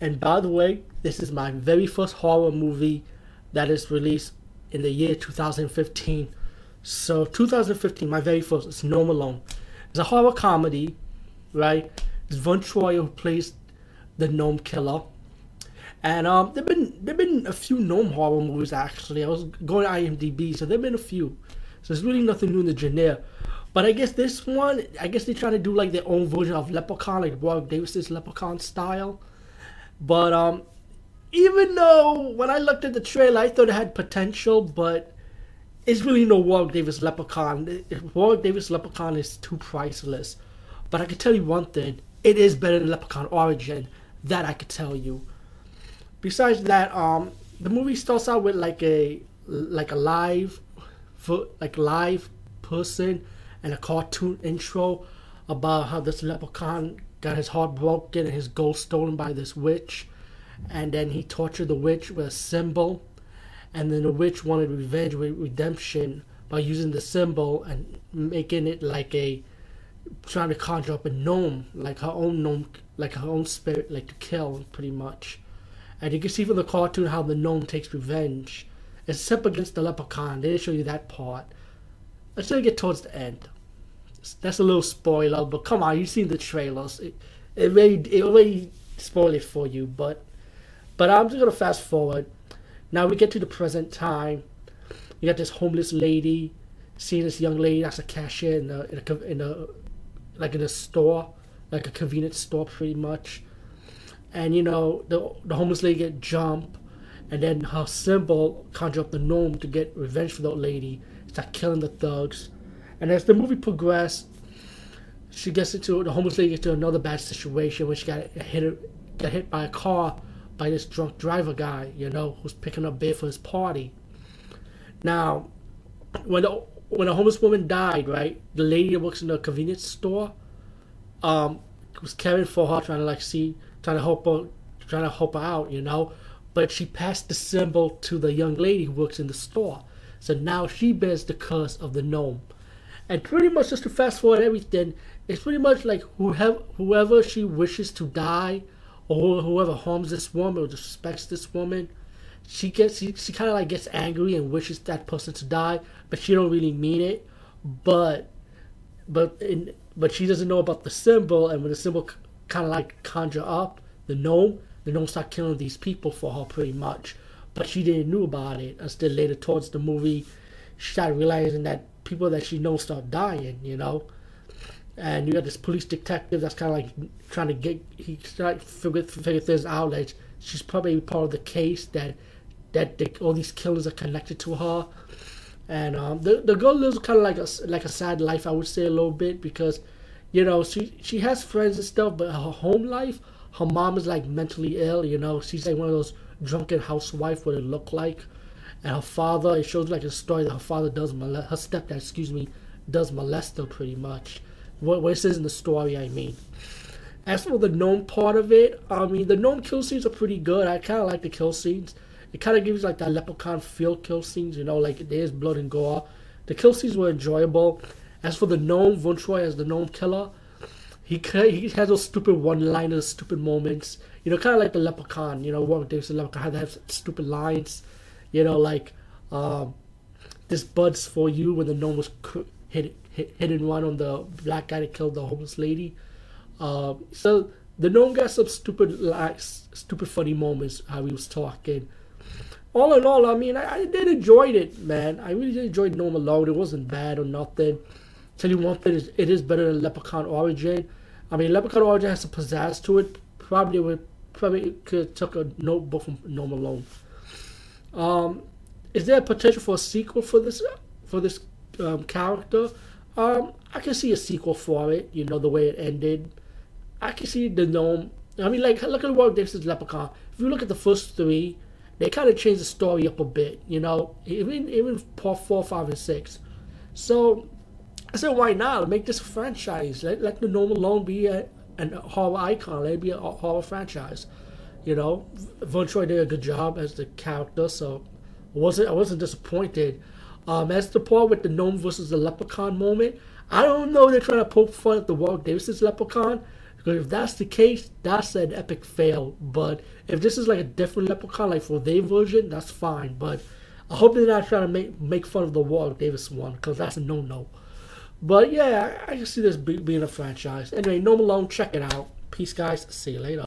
And by the way, this is my very first horror movie that is released in the year 2015. So 2015, my very first, it's Gnome Alone. It's a horror comedy, right? It's Vern Troyer who plays the gnome killer. And um, there've been there've been a few gnome horror movies actually. I was going to IMDb, so there've been a few. So there's really nothing new in the genre. But I guess this one, I guess they try to do like their own version of Leprechaun, like Warwick Davis's Leprechaun style. But um, even though when I looked at the trailer, I thought it had potential, but it's really no Warwick Davis Leprechaun. Warwick Davis Leprechaun is too priceless. But I can tell you one thing: it is better than Leprechaun Origin. That I could tell you. Besides that, um, the movie starts out with like a like a live, like live person and a cartoon intro about how this leprechaun got his heart broken and his gold stolen by this witch. And then he tortured the witch with a symbol. And then the witch wanted revenge with redemption by using the symbol and making it like a trying to conjure up a gnome, like her own gnome, like her own spirit, like to kill, pretty much. And you can see from the cartoon how the gnome takes revenge. Except against the leprechaun, they didn't show you that part. Until you get towards the end that's a little spoiler, but come on, you've seen the trailers. It, it it already spoiled it for you, but but I'm just gonna fast forward. Now we get to the present time. You got this homeless lady seeing this young lady that's a cashier in a, in a, in a like in a store, like a convenience store, pretty much. And you know the the homeless lady get jumped, and then her symbol conjure up the gnome to get revenge for that lady. Start killing the thugs and as the movie progressed, she gets into the homeless lady gets into another bad situation where she got hit got hit by a car by this drunk driver guy, you know, who's picking up beer for his party. Now, when the when a homeless woman died, right, the lady that works in the convenience store, um, was caring for her, trying to like see, trying to help her, trying to help her out, you know. But she passed the symbol to the young lady who works in the store, so now she bears the curse of the gnome. And pretty much just to fast forward everything, it's pretty much like whoever whoever she wishes to die, or whoever harms this woman or disrespects this woman, she gets she, she kind of like gets angry and wishes that person to die, but she don't really mean it. But but in but she doesn't know about the symbol, and when the symbol kind of like conjure up the gnome, the gnome start killing these people for her pretty much. But she didn't know about it until later towards the movie. She started realizing that people that she knows start dying, you know. And you got this police detective that's kind of like trying to get he trying to figure, figure things out. Like she's probably part of the case that that all these killers are connected to her. And um, the the girl lives kind of like a like a sad life, I would say a little bit because, you know, she she has friends and stuff, but her home life, her mom is like mentally ill. You know, she's like one of those drunken housewife what it look like and her father. It shows like a story that her father does molest her stepdad, excuse me, does molest her pretty much. What, what it says in the story, I mean. As for the gnome part of it, I mean the gnome kill scenes are pretty good. I kind of like the kill scenes. It kind of gives like that leprechaun feel kill scenes, you know, like there's blood and gore. The kill scenes were enjoyable. As for the gnome, Vern Troyer as the gnome killer, he he has those stupid one-liners, stupid moments. You know, kind of like the leprechaun. You know, Warwick Davis the leprechaun to have stupid lines. You know, like um, this buds for you when the gnome was hit, hit hit and run on the black guy that killed the homeless lady. Uh, so the gnome got some stupid like stupid funny moments how he was talking. all in all, I mean, I, I did enjoy it, man. I really did enjoy Gnome Alone. It wasn't bad or nothing. Tell you one thing, it is better than Leprechaun Origin. I mean, Leprechaun Origin has some pizzazz to it. Probably would probably could took a notebook from Gnome Alone. Um, is there a potential for a sequel for this for this um, character? Um, I can see a sequel for it. You know the way it ended. I can see the gnome. I mean, like look at what this is Leprechaun. If you look at the first three, they kind of changed the story up a bit. You know, even even part four, five, and six. So I said, why not make this a franchise? Let, let the Gnome Alone be a, a horror icon. Let it be a horror franchise. You know, Vern Troyer did a good job as the character, so I wasn't I wasn't disappointed. Um, as the part with the gnome versus the leprechaun moment, I don't know they're trying to poke fun at the Warwick Davis's leprechaun. Because if that's the case, that's an epic fail. But if this is like a different leprechaun, like for their version, that's fine. But I hope they're not trying to make make fun of the Warwick Davis one, because that's a no no. But yeah, I, I can see this being a franchise. Anyway, Gnome Alone, check it out. Peace, guys. See you later.